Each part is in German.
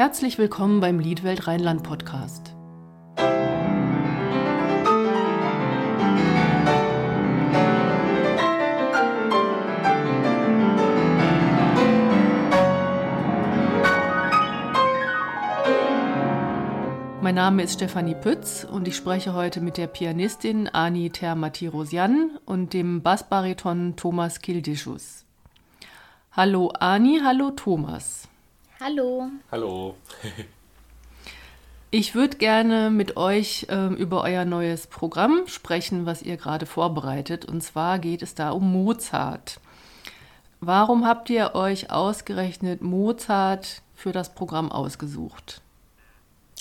Herzlich willkommen beim Liedwelt Rheinland Podcast. Mein Name ist Stefanie Pütz und ich spreche heute mit der Pianistin Ani Termatirosjan und dem Bassbariton Thomas Kildischus. Hallo Ani, hallo Thomas. Hallo. Hallo. ich würde gerne mit euch äh, über euer neues Programm sprechen, was ihr gerade vorbereitet. Und zwar geht es da um Mozart. Warum habt ihr euch ausgerechnet Mozart für das Programm ausgesucht?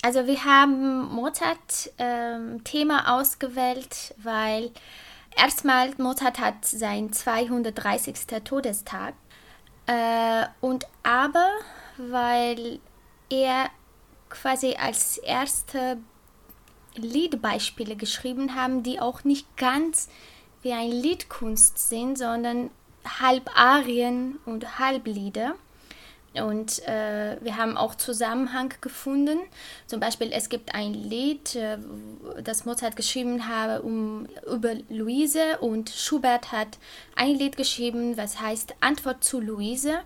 Also wir haben Mozart-Thema ähm, ausgewählt, weil erstmal Mozart hat sein 230. Todestag äh, und aber weil er quasi als erste Liedbeispiele geschrieben haben, die auch nicht ganz wie ein Liedkunst sind, sondern halb Arien und Halblieder. Und äh, wir haben auch Zusammenhang gefunden. Zum Beispiel, es gibt ein Lied, äh, das Mozart geschrieben habe um, über Luise und Schubert hat ein Lied geschrieben, was heißt Antwort zu Luise.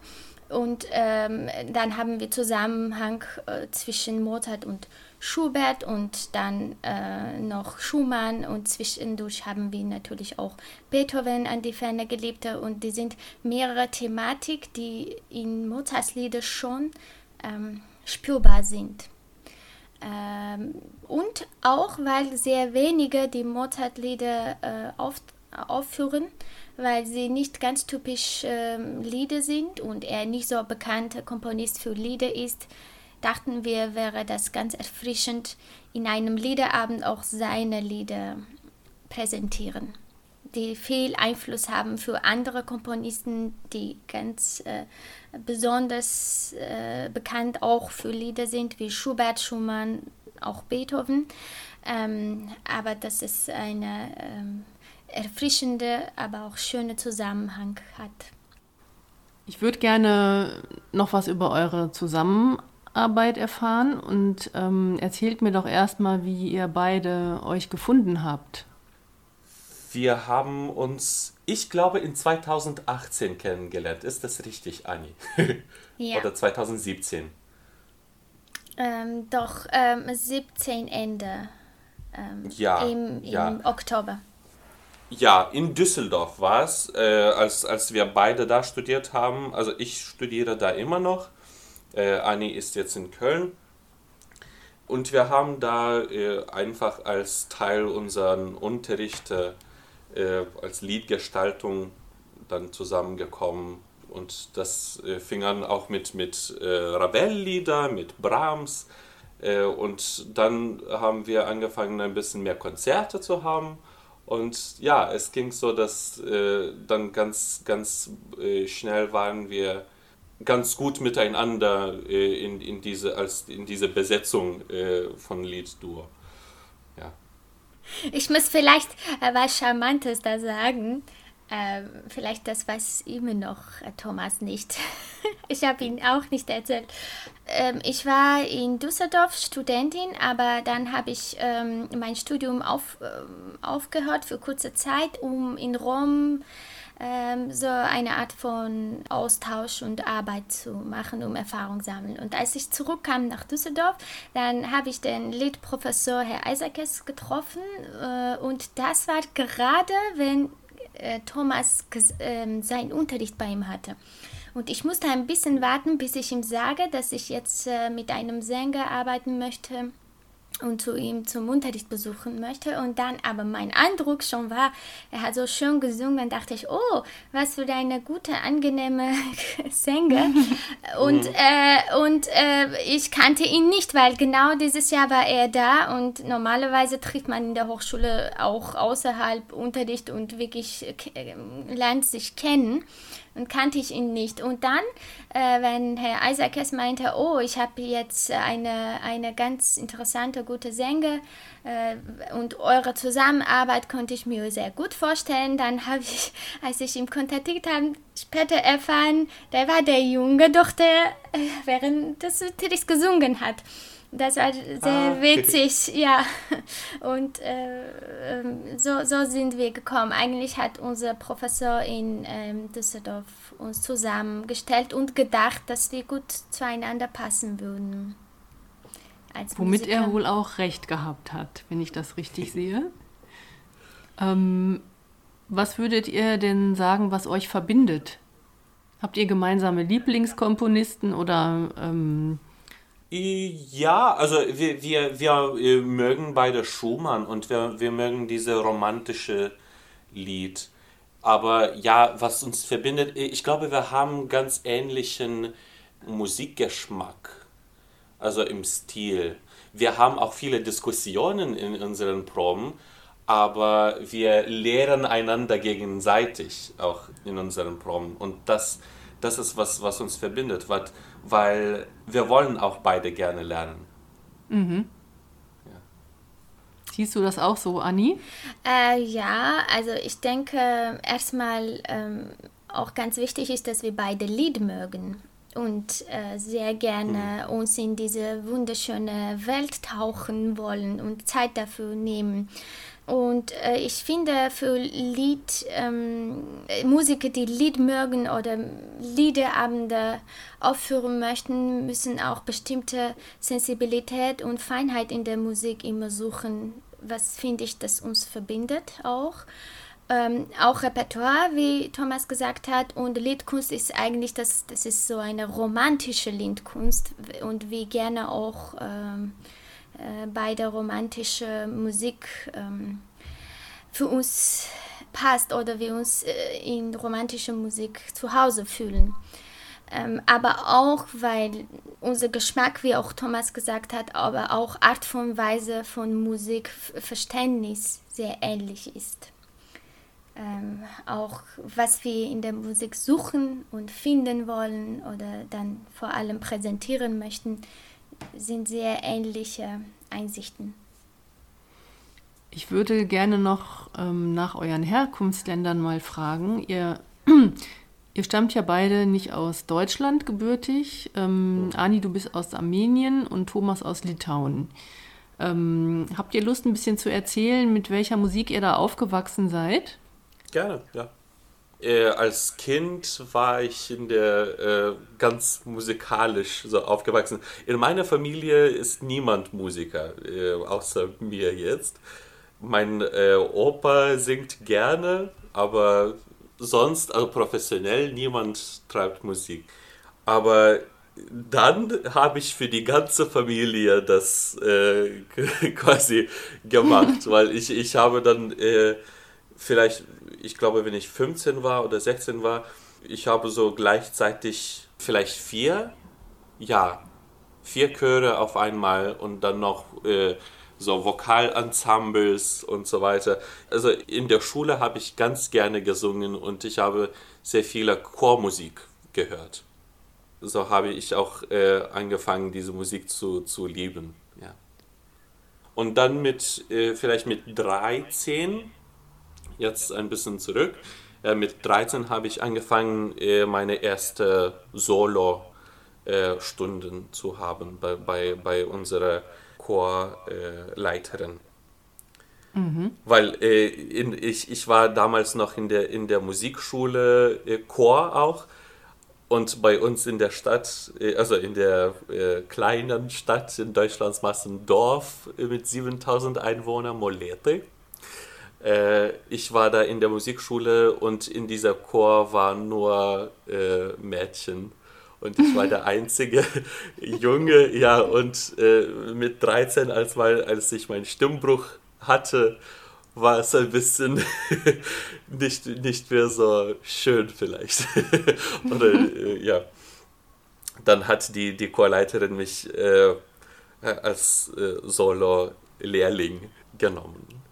Und ähm, dann haben wir Zusammenhang äh, zwischen Mozart und Schubert und dann äh, noch Schumann und zwischendurch haben wir natürlich auch Beethoven an die Ferne Geliebte und die sind mehrere Thematik, die in Mozarts Lieder schon ähm, spürbar sind. Ähm, und auch, weil sehr wenige die Mozart-Lieder äh, auf, aufführen, weil sie nicht ganz typisch ähm, Lieder sind und er nicht so bekannter Komponist für Lieder ist, dachten wir, wäre das ganz erfrischend, in einem Liederabend auch seine Lieder präsentieren, die viel Einfluss haben für andere Komponisten, die ganz äh, besonders äh, bekannt auch für Lieder sind, wie Schubert, Schumann, auch Beethoven. Ähm, aber das ist eine ähm, erfrischende, aber auch schöne Zusammenhang hat. Ich würde gerne noch was über eure Zusammenarbeit Arbeit erfahren und ähm, erzählt mir doch erstmal, wie ihr beide euch gefunden habt. Wir haben uns, ich glaube, in 2018 kennengelernt. Ist das richtig, Anni? ja. Oder 2017? Ähm, doch, ähm, 17 Ende. Ähm, ja, im, ja. Im Oktober. Ja, in Düsseldorf war es, äh, als, als wir beide da studiert haben. Also ich studiere da immer noch. Äh, Anni ist jetzt in Köln. Und wir haben da äh, einfach als Teil unseren Unterricht äh, als Liedgestaltung dann zusammengekommen. Und das äh, fing an auch mit, mit äh, Ravel-Lieder, mit Brahms. Äh, und dann haben wir angefangen, ein bisschen mehr Konzerte zu haben. Und ja, es ging so, dass äh, dann ganz, ganz äh, schnell waren wir ganz gut miteinander äh, in, in, diese, als, in diese Besetzung äh, von Lied-Dur. Ja. Ich muss vielleicht äh, was Charmantes da sagen. Ähm, vielleicht das weiß immer noch äh, Thomas nicht. ich habe ihn auch nicht erzählt. Ähm, ich war in Düsseldorf Studentin, aber dann habe ich ähm, mein Studium auf, ähm, aufgehört für kurze Zeit, um in Rom äh, ähm, so eine Art von Austausch und Arbeit zu machen, um Erfahrung zu sammeln. Und als ich zurückkam nach Düsseldorf, dann habe ich den Leadprofessor Herr Eisakes getroffen äh, und das war gerade, wenn äh, Thomas äh, seinen Unterricht bei ihm hatte. Und ich musste ein bisschen warten, bis ich ihm sage, dass ich jetzt äh, mit einem Sänger arbeiten möchte und zu ihm zum Unterricht besuchen möchte. Und dann aber mein Eindruck schon war, er hat so schön gesungen, dachte ich, oh, was für eine gute, angenehme Sänger. und mhm. äh, und äh, ich kannte ihn nicht, weil genau dieses Jahr war er da und normalerweise trifft man in der Hochschule auch außerhalb Unterricht und wirklich äh, lernt sich kennen. Und kannte ich ihn nicht. Und dann, äh, wenn Herr Isaaces meinte, oh, ich habe jetzt eine, eine ganz interessante, gute Sänger äh, und eure Zusammenarbeit konnte ich mir sehr gut vorstellen, dann habe ich, als ich ihn kontaktiert habe, später erfahren, der war der Junge, doch der äh, während des Unterrichts gesungen hat. Das war sehr ah, witzig, ja. Und äh, ähm, so, so sind wir gekommen. Eigentlich hat unser Professor in ähm, Düsseldorf uns zusammengestellt und gedacht, dass wir gut zueinander passen würden. Womit Musiker. er wohl auch recht gehabt hat, wenn ich das richtig sehe. Ähm, was würdet ihr denn sagen, was euch verbindet? Habt ihr gemeinsame Lieblingskomponisten oder ähm, ja, also wir, wir, wir mögen beide Schumann und wir, wir mögen diese romantische Lied. Aber ja, was uns verbindet, ich glaube, wir haben ganz ähnlichen Musikgeschmack, also im Stil. Wir haben auch viele Diskussionen in unseren Proben, aber wir lehren einander gegenseitig auch in unseren Proben. Und das, das ist was, was uns verbindet. Was, weil wir wollen auch beide gerne lernen. Mhm. Ja. Siehst du das auch so, Anni? Äh, ja, also ich denke erstmal ähm, auch ganz wichtig ist, dass wir beide Lied mögen und äh, sehr gerne mhm. uns in diese wunderschöne Welt tauchen wollen und Zeit dafür nehmen. Und äh, ich finde für Lied, ähm, Musiker, die Lied mögen oder Liederabende aufführen möchten, müssen auch bestimmte Sensibilität und Feinheit in der Musik immer suchen. Was finde ich, das uns verbindet auch. Ähm, auch Repertoire, wie Thomas gesagt hat. Und Liedkunst ist eigentlich, das, das ist so eine romantische Liedkunst und wie gerne auch ähm, äh, bei der romantischen Musik ähm, für uns passt oder wir uns äh, in romantischer Musik zu Hause fühlen. Ähm, aber auch, weil unser Geschmack, wie auch Thomas gesagt hat, aber auch Art von Weise von Musikverständnis sehr ähnlich ist. Ähm, auch was wir in der Musik suchen und finden wollen oder dann vor allem präsentieren möchten, sind sehr ähnliche Einsichten. Ich würde gerne noch ähm, nach euren Herkunftsländern mal fragen. Ihr, ihr stammt ja beide nicht aus Deutschland gebürtig. Ähm, Ani, du bist aus Armenien und Thomas aus Litauen. Ähm, habt ihr Lust, ein bisschen zu erzählen, mit welcher Musik ihr da aufgewachsen seid? Gerne, ja. Äh, als Kind war ich in der äh, ganz musikalisch so aufgewachsen. In meiner Familie ist niemand Musiker, äh, außer mir jetzt. Mein äh, Opa singt gerne, aber sonst, also professionell, niemand treibt Musik. Aber dann habe ich für die ganze Familie das äh, quasi gemacht, weil ich, ich habe dann vielleicht, ich glaube, wenn ich 15 war oder 16 war, ich habe so gleichzeitig vielleicht vier, ja, vier Chöre auf einmal und dann noch äh, so Vokalensembles und so weiter. Also in der Schule habe ich ganz gerne gesungen und ich habe sehr viele Chormusik gehört. So habe ich auch äh, angefangen, diese Musik zu, zu lieben. Ja. Und dann mit, äh, vielleicht mit 13 jetzt ein bisschen zurück. Äh, mit 13 habe ich angefangen, äh, meine erste Solo-Stunden äh, zu haben bei, bei, bei unserer Chorleiterin. Mhm. Weil äh, in, ich, ich war damals noch in der, in der Musikschule äh, Chor auch. Und bei uns in der Stadt, äh, also in der äh, kleinen Stadt in Deutschlands Massendorf mit 7000 Einwohnern, Molete, ich war da in der Musikschule und in dieser Chor waren nur äh, Mädchen. Und ich war der einzige Junge, ja, und äh, mit 13, als, mal, als ich meinen Stimmbruch hatte, war es ein bisschen nicht, nicht mehr so schön vielleicht. Oder äh, ja. Dann hat die, die Chorleiterin mich äh, als äh, Solo-Lehrling genommen.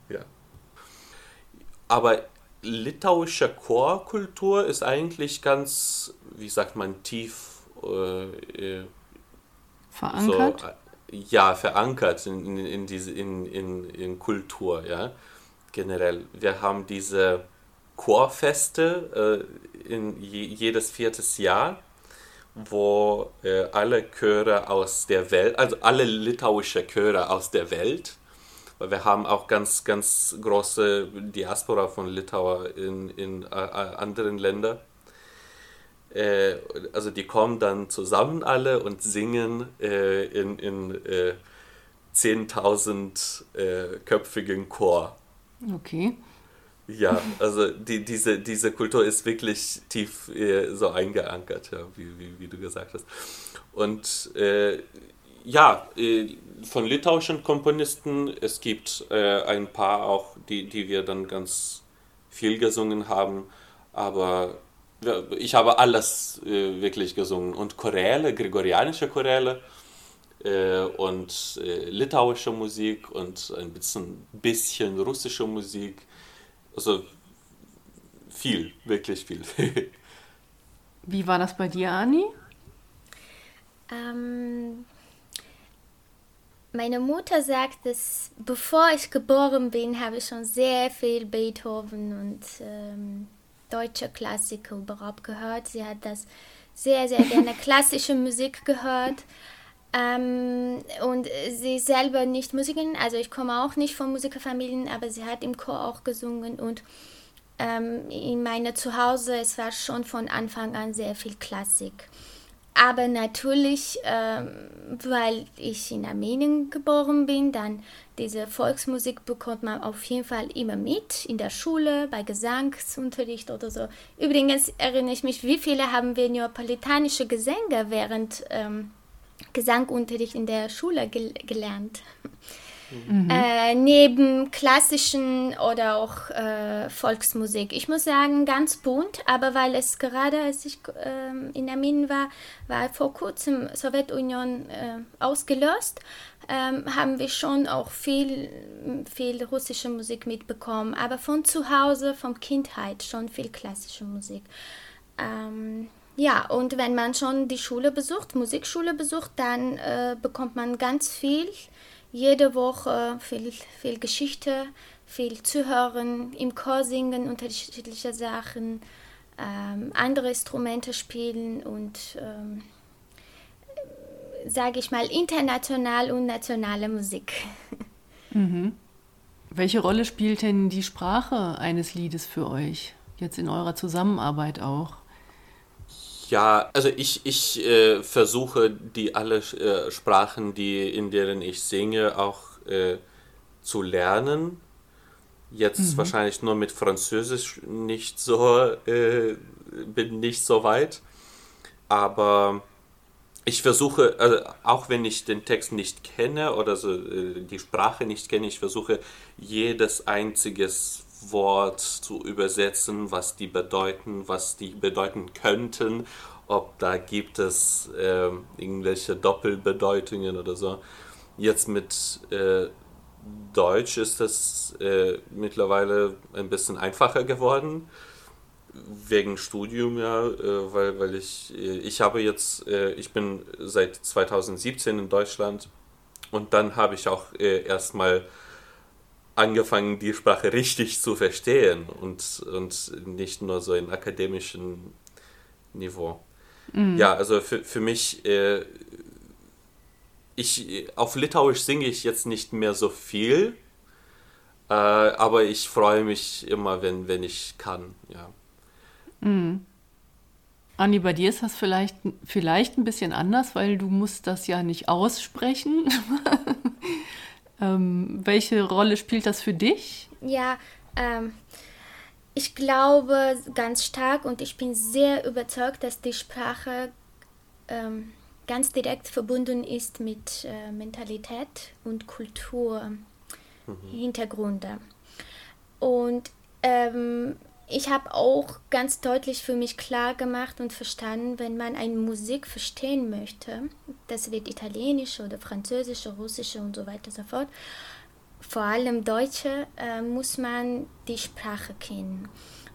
Aber litauische Chorkultur ist eigentlich ganz, wie sagt man, tief äh, verankert. So, äh, ja, verankert in, in, in, diese, in, in, in Kultur, ja, generell. Wir haben diese Chorfeste äh, in je, jedes viertes Jahr, wo äh, alle Chöre aus der Welt, also alle litauische Chöre aus der Welt, weil wir haben auch ganz, ganz große Diaspora von Litauer in, in äh, anderen Ländern. Äh, also die kommen dann zusammen alle und singen äh, in, in äh, 10.000 äh, köpfigen Chor. Okay. Ja, also die, diese, diese Kultur ist wirklich tief äh, so eingeankert, ja, wie, wie, wie, du gesagt hast. Und äh, ja, äh, von litauischen Komponisten, es gibt äh, ein paar auch, die, die wir dann ganz viel gesungen haben, aber ich habe alles äh, wirklich gesungen und Choräle, gregorianische Choräle äh, und äh, litauische Musik und ein bisschen, bisschen russische Musik, also viel, wirklich viel. Wie war das bei dir, Ani? Ähm, meine Mutter sagt, dass bevor ich geboren bin, habe ich schon sehr viel Beethoven und ähm, deutsche Klassiker überhaupt gehört. Sie hat das sehr, sehr gerne klassische Musik gehört. Ähm, und sie selber nicht Musikerin, also ich komme auch nicht von Musikerfamilien, aber sie hat im Chor auch gesungen und ähm, in meiner Zuhause, es war schon von Anfang an sehr viel Klassik. Aber natürlich, ähm, weil ich in Armenien geboren bin, dann diese Volksmusik bekommt man auf jeden Fall immer mit in der Schule, bei Gesangsunterricht oder so. Übrigens erinnere ich mich, wie viele haben wir neapolitanische Gesänge während ähm, Gesangunterricht in der Schule gel gelernt. Mhm. Äh, neben klassischen oder auch äh, Volksmusik. Ich muss sagen, ganz bunt, aber weil es gerade, als ich äh, in Armenien war, war vor kurzem Sowjetunion äh, ausgelöst, ähm, haben wir schon auch viel, viel russische Musik mitbekommen, aber von zu Hause, von Kindheit schon viel klassische Musik. Ähm, ja, und wenn man schon die Schule besucht, Musikschule besucht, dann äh, bekommt man ganz viel jede Woche viel, viel Geschichte, viel zu hören, im Chor singen, unterschiedliche Sachen, ähm, andere Instrumente spielen und, ähm, sage ich mal, international und nationale Musik. Mhm. Welche Rolle spielt denn die Sprache eines Liedes für euch, jetzt in eurer Zusammenarbeit auch? Ja, also ich, ich äh, versuche die alle äh, Sprachen, die, in denen ich singe, auch äh, zu lernen. Jetzt mhm. wahrscheinlich nur mit Französisch nicht so, äh, bin nicht so weit. Aber ich versuche, also auch wenn ich den Text nicht kenne oder so, äh, die Sprache nicht kenne, ich versuche jedes einziges Wort zu übersetzen, was die bedeuten, was die bedeuten könnten, ob da gibt es äh, irgendwelche Doppelbedeutungen oder so. Jetzt mit äh, Deutsch ist das äh, mittlerweile ein bisschen einfacher geworden. Wegen Studium ja, äh, weil, weil ich äh, ich habe jetzt äh, ich bin seit 2017 in Deutschland. Und dann habe ich auch erstmal angefangen, die Sprache richtig zu verstehen und, und nicht nur so in akademischen Niveau. Mhm. Ja, also für, für mich, äh, ich, auf Litauisch singe ich jetzt nicht mehr so viel, äh, aber ich freue mich immer, wenn, wenn ich kann, ja. Mhm. Anni, bei dir ist das vielleicht, vielleicht ein bisschen anders, weil du musst das ja nicht aussprechen. Ähm, welche Rolle spielt das für dich? Ja, ähm, ich glaube ganz stark und ich bin sehr überzeugt, dass die Sprache ähm, ganz direkt verbunden ist mit äh, Mentalität und Kultur, mhm. Und ähm, ich habe auch ganz deutlich für mich klar gemacht und verstanden, wenn man eine Musik verstehen möchte, das wird italienisch oder französisch, russisch und so weiter und so fort, vor allem Deutsche, äh, muss man die Sprache kennen.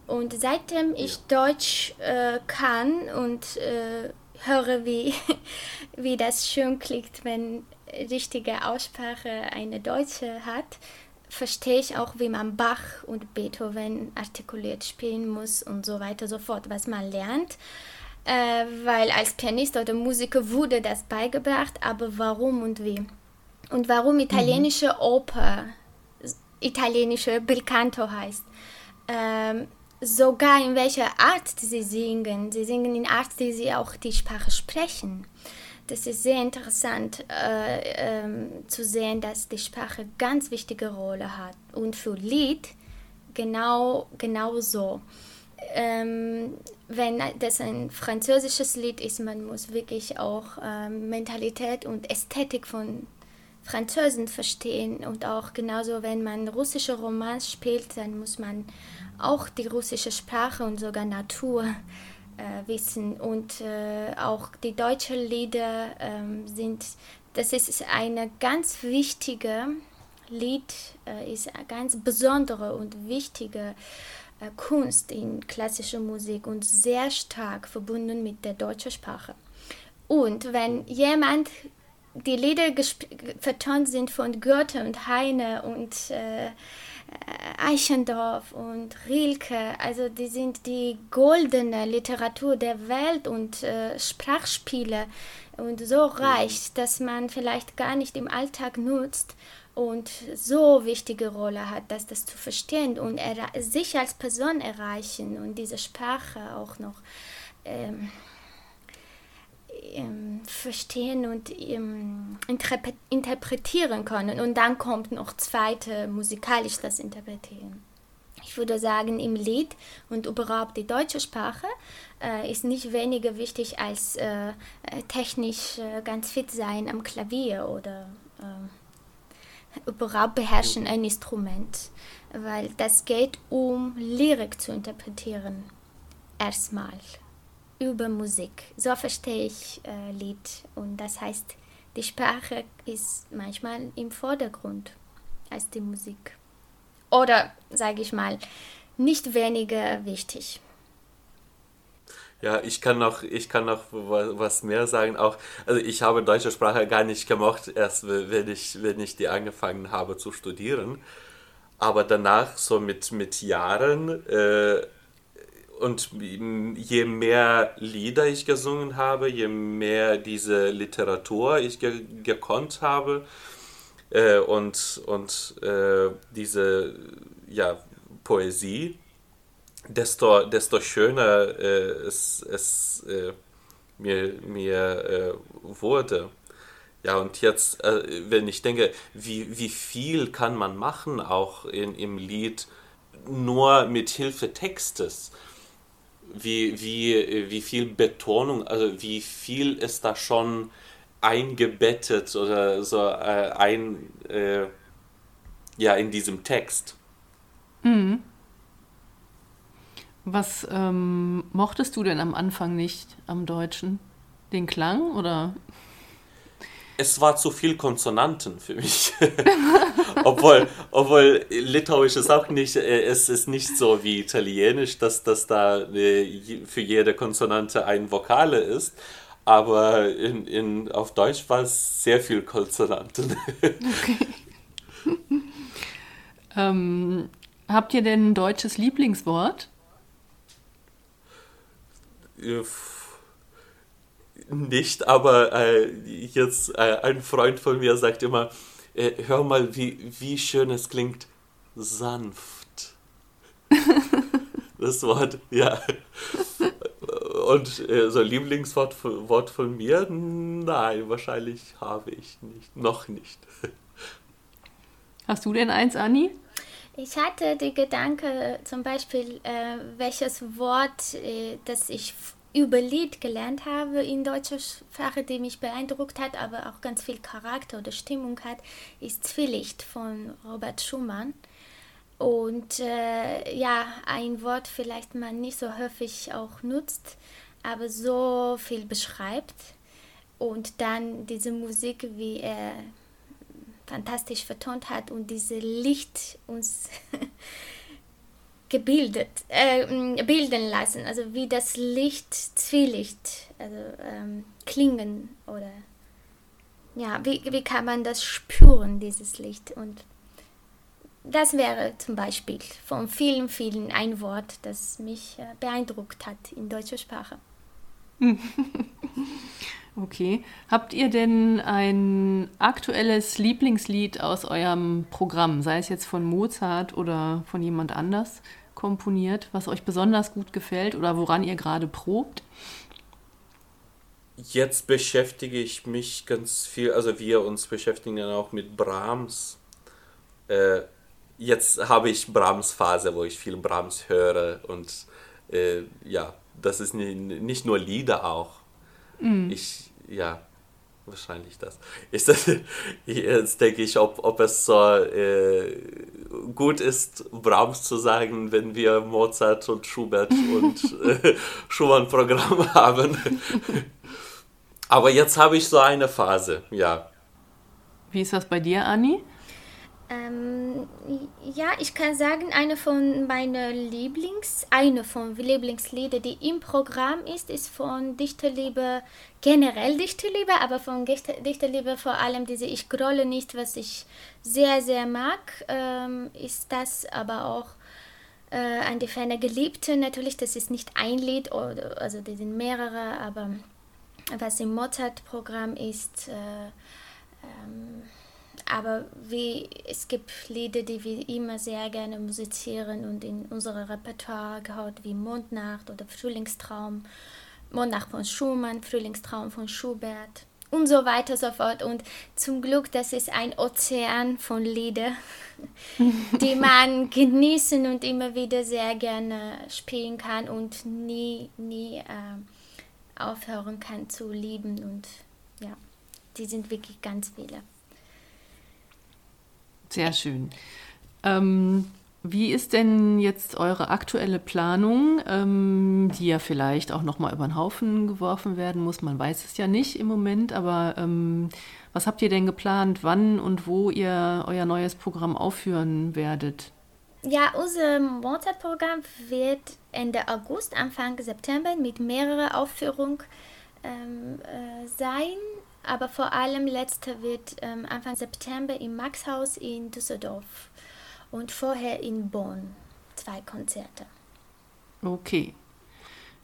Und seitdem ich Deutsch äh, kann und äh, höre, wie, wie das schön klingt, wenn richtige Aussprache eine Deutsche hat, verstehe ich auch, wie man Bach und Beethoven artikuliert spielen muss und so weiter so fort, was man lernt. Äh, weil als Pianist oder Musiker wurde das beigebracht, aber warum und wie? Und warum italienische mhm. Oper, italienische Bel Canto heißt. Ähm, sogar in welcher Art sie singen. Sie singen in Art, die sie auch die Sprache sprechen. Das ist sehr interessant äh, ähm, zu sehen, dass die Sprache ganz wichtige Rolle hat. Und für Lied genau, genau so. Ähm, wenn das ein französisches Lied ist, man muss wirklich auch ähm, Mentalität und Ästhetik von Französen verstehen und auch genauso, wenn man russische Romans spielt, dann muss man auch die russische Sprache und sogar Natur äh, wissen und äh, auch die deutschen Lieder äh, sind, das ist eine ganz wichtige Lied, äh, ist eine ganz besondere und wichtige äh, Kunst in klassischer Musik und sehr stark verbunden mit der deutschen Sprache. Und wenn jemand die Lieder vertont sind von Goethe und Heine und äh, Eichendorff und Rilke, also die sind die goldene Literatur der Welt und äh, Sprachspiele. Und so reich, dass man vielleicht gar nicht im Alltag nutzt und so wichtige Rolle hat, dass das zu verstehen und sich als Person erreichen und diese Sprache auch noch ähm, ähm, verstehen und ähm, interpretieren können. Und dann kommt noch zweite musikalisch das Interpretieren. Ich würde sagen, im Lied und überhaupt die deutsche Sprache äh, ist nicht weniger wichtig als äh, technisch äh, ganz fit sein am Klavier oder äh, überhaupt beherrschen ein Instrument, weil das geht um Lyrik zu interpretieren. Erstmal über Musik. So verstehe ich äh, Lied. Und das heißt, die Sprache ist manchmal im Vordergrund als die Musik. Oder, sage ich mal, nicht weniger wichtig. Ja, ich kann noch, ich kann noch was mehr sagen. Auch, also ich habe deutsche Sprache gar nicht gemocht, erst wenn ich, wenn ich die angefangen habe zu studieren. Aber danach, so mit, mit Jahren, äh, und je mehr Lieder ich gesungen habe, je mehr diese Literatur ich ge gekonnt habe äh, und, und äh, diese ja, Poesie, desto, desto schöner äh, es, es äh, mir, mir äh, wurde. Ja, und jetzt, äh, wenn ich denke, wie, wie viel kann man machen, auch in, im Lied, nur mit Hilfe Textes wie, wie, wie viel Betonung, also wie viel ist da schon eingebettet oder so äh, ein, äh, ja, in diesem Text. Mhm. Was ähm, mochtest du denn am Anfang nicht am Deutschen? Den Klang oder? es war zu viel Konsonanten für mich. obwohl, obwohl Litauisch ist auch nicht, äh, es ist nicht so wie Italienisch, dass, dass da äh, für jede Konsonante ein Vokale ist. Aber in, in, auf Deutsch war es sehr viel Konsonanten. okay. ähm, habt ihr denn ein deutsches Lieblingswort? Nicht, aber äh, jetzt äh, ein Freund von mir sagt immer, äh, hör mal, wie, wie schön es klingt, sanft. das Wort, ja. Und äh, so Lieblingswort Wort von mir? Nein, wahrscheinlich habe ich nicht. Noch nicht. Hast du denn eins, Anni? Ich hatte die Gedanke, zum Beispiel, äh, welches Wort, äh, das ich über Lied gelernt habe in deutscher Sprache, die mich beeindruckt hat, aber auch ganz viel Charakter oder Stimmung hat, ist Zwielicht von Robert Schumann. Und äh, ja, ein Wort vielleicht man nicht so häufig auch nutzt, aber so viel beschreibt. Und dann diese Musik, wie er fantastisch vertont hat und dieses Licht uns gebildet, äh, bilden lassen. Also wie das Licht, Zwielicht, also ähm, klingen oder ja, wie, wie kann man das spüren, dieses Licht? Und das wäre zum Beispiel von vielen, vielen ein Wort, das mich äh, beeindruckt hat in deutscher Sprache. okay. Habt ihr denn ein aktuelles Lieblingslied aus eurem Programm, sei es jetzt von Mozart oder von jemand anders komponiert, was euch besonders gut gefällt oder woran ihr gerade probt? Jetzt beschäftige ich mich ganz viel, also wir uns beschäftigen dann auch mit Brahms. Äh, jetzt habe ich Brahms-Phase, wo ich viel Brahms höre und äh, ja, das ist nicht, nicht nur Lieder auch. Mm. Ich, ja, wahrscheinlich das. Das jetzt denke ich, ob, ob es so äh, gut ist, Brahms zu sagen, wenn wir Mozart und Schubert und äh, Schumann-Programm haben. Aber jetzt habe ich so eine Phase, ja. Wie ist das bei dir, Anni? Ähm, ja, ich kann sagen, eine von meinen Lieblings, eine von Lieblingslieder, die im Programm ist, ist von Dichterliebe, generell Dichterliebe, aber von Dichterliebe vor allem diese Ich grolle nicht, was ich sehr, sehr mag, ähm, ist das aber auch äh, an die Ferne Geliebte. Natürlich, das ist nicht ein Lied, oder, also die sind mehrere, aber was im Mozart-Programm ist. Äh, ähm, aber wie, es gibt Lieder, die wir immer sehr gerne musizieren und in unser Repertoire gehört, wie Mondnacht oder Frühlingstraum, Mondnacht von Schumann, Frühlingstraum von Schubert und so weiter so fort. Und zum Glück, das ist ein Ozean von Lieder, die man genießen und immer wieder sehr gerne spielen kann und nie, nie äh, aufhören kann zu lieben. Und ja, die sind wirklich ganz viele. Sehr schön. Ähm, wie ist denn jetzt eure aktuelle Planung, ähm, die ja vielleicht auch nochmal über den Haufen geworfen werden muss? Man weiß es ja nicht im Moment, aber ähm, was habt ihr denn geplant, wann und wo ihr euer neues Programm aufführen werdet? Ja, unser Mozart-Programm wird Ende August, Anfang September mit mehreren Aufführungen ähm, äh, sein. Aber vor allem letzte wird ähm, Anfang September im Maxhaus in Düsseldorf und vorher in Bonn zwei Konzerte. Okay.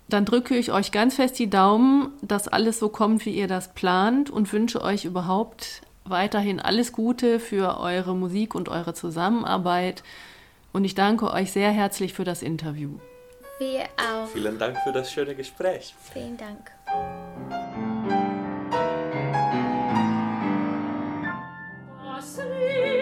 Dann drücke ich euch ganz fest die Daumen, dass alles so kommt, wie ihr das plant und wünsche euch überhaupt weiterhin alles Gute für eure Musik und eure Zusammenarbeit. Und ich danke euch sehr herzlich für das Interview. Wir auch. Vielen Dank für das schöne Gespräch. Vielen Dank. sleep.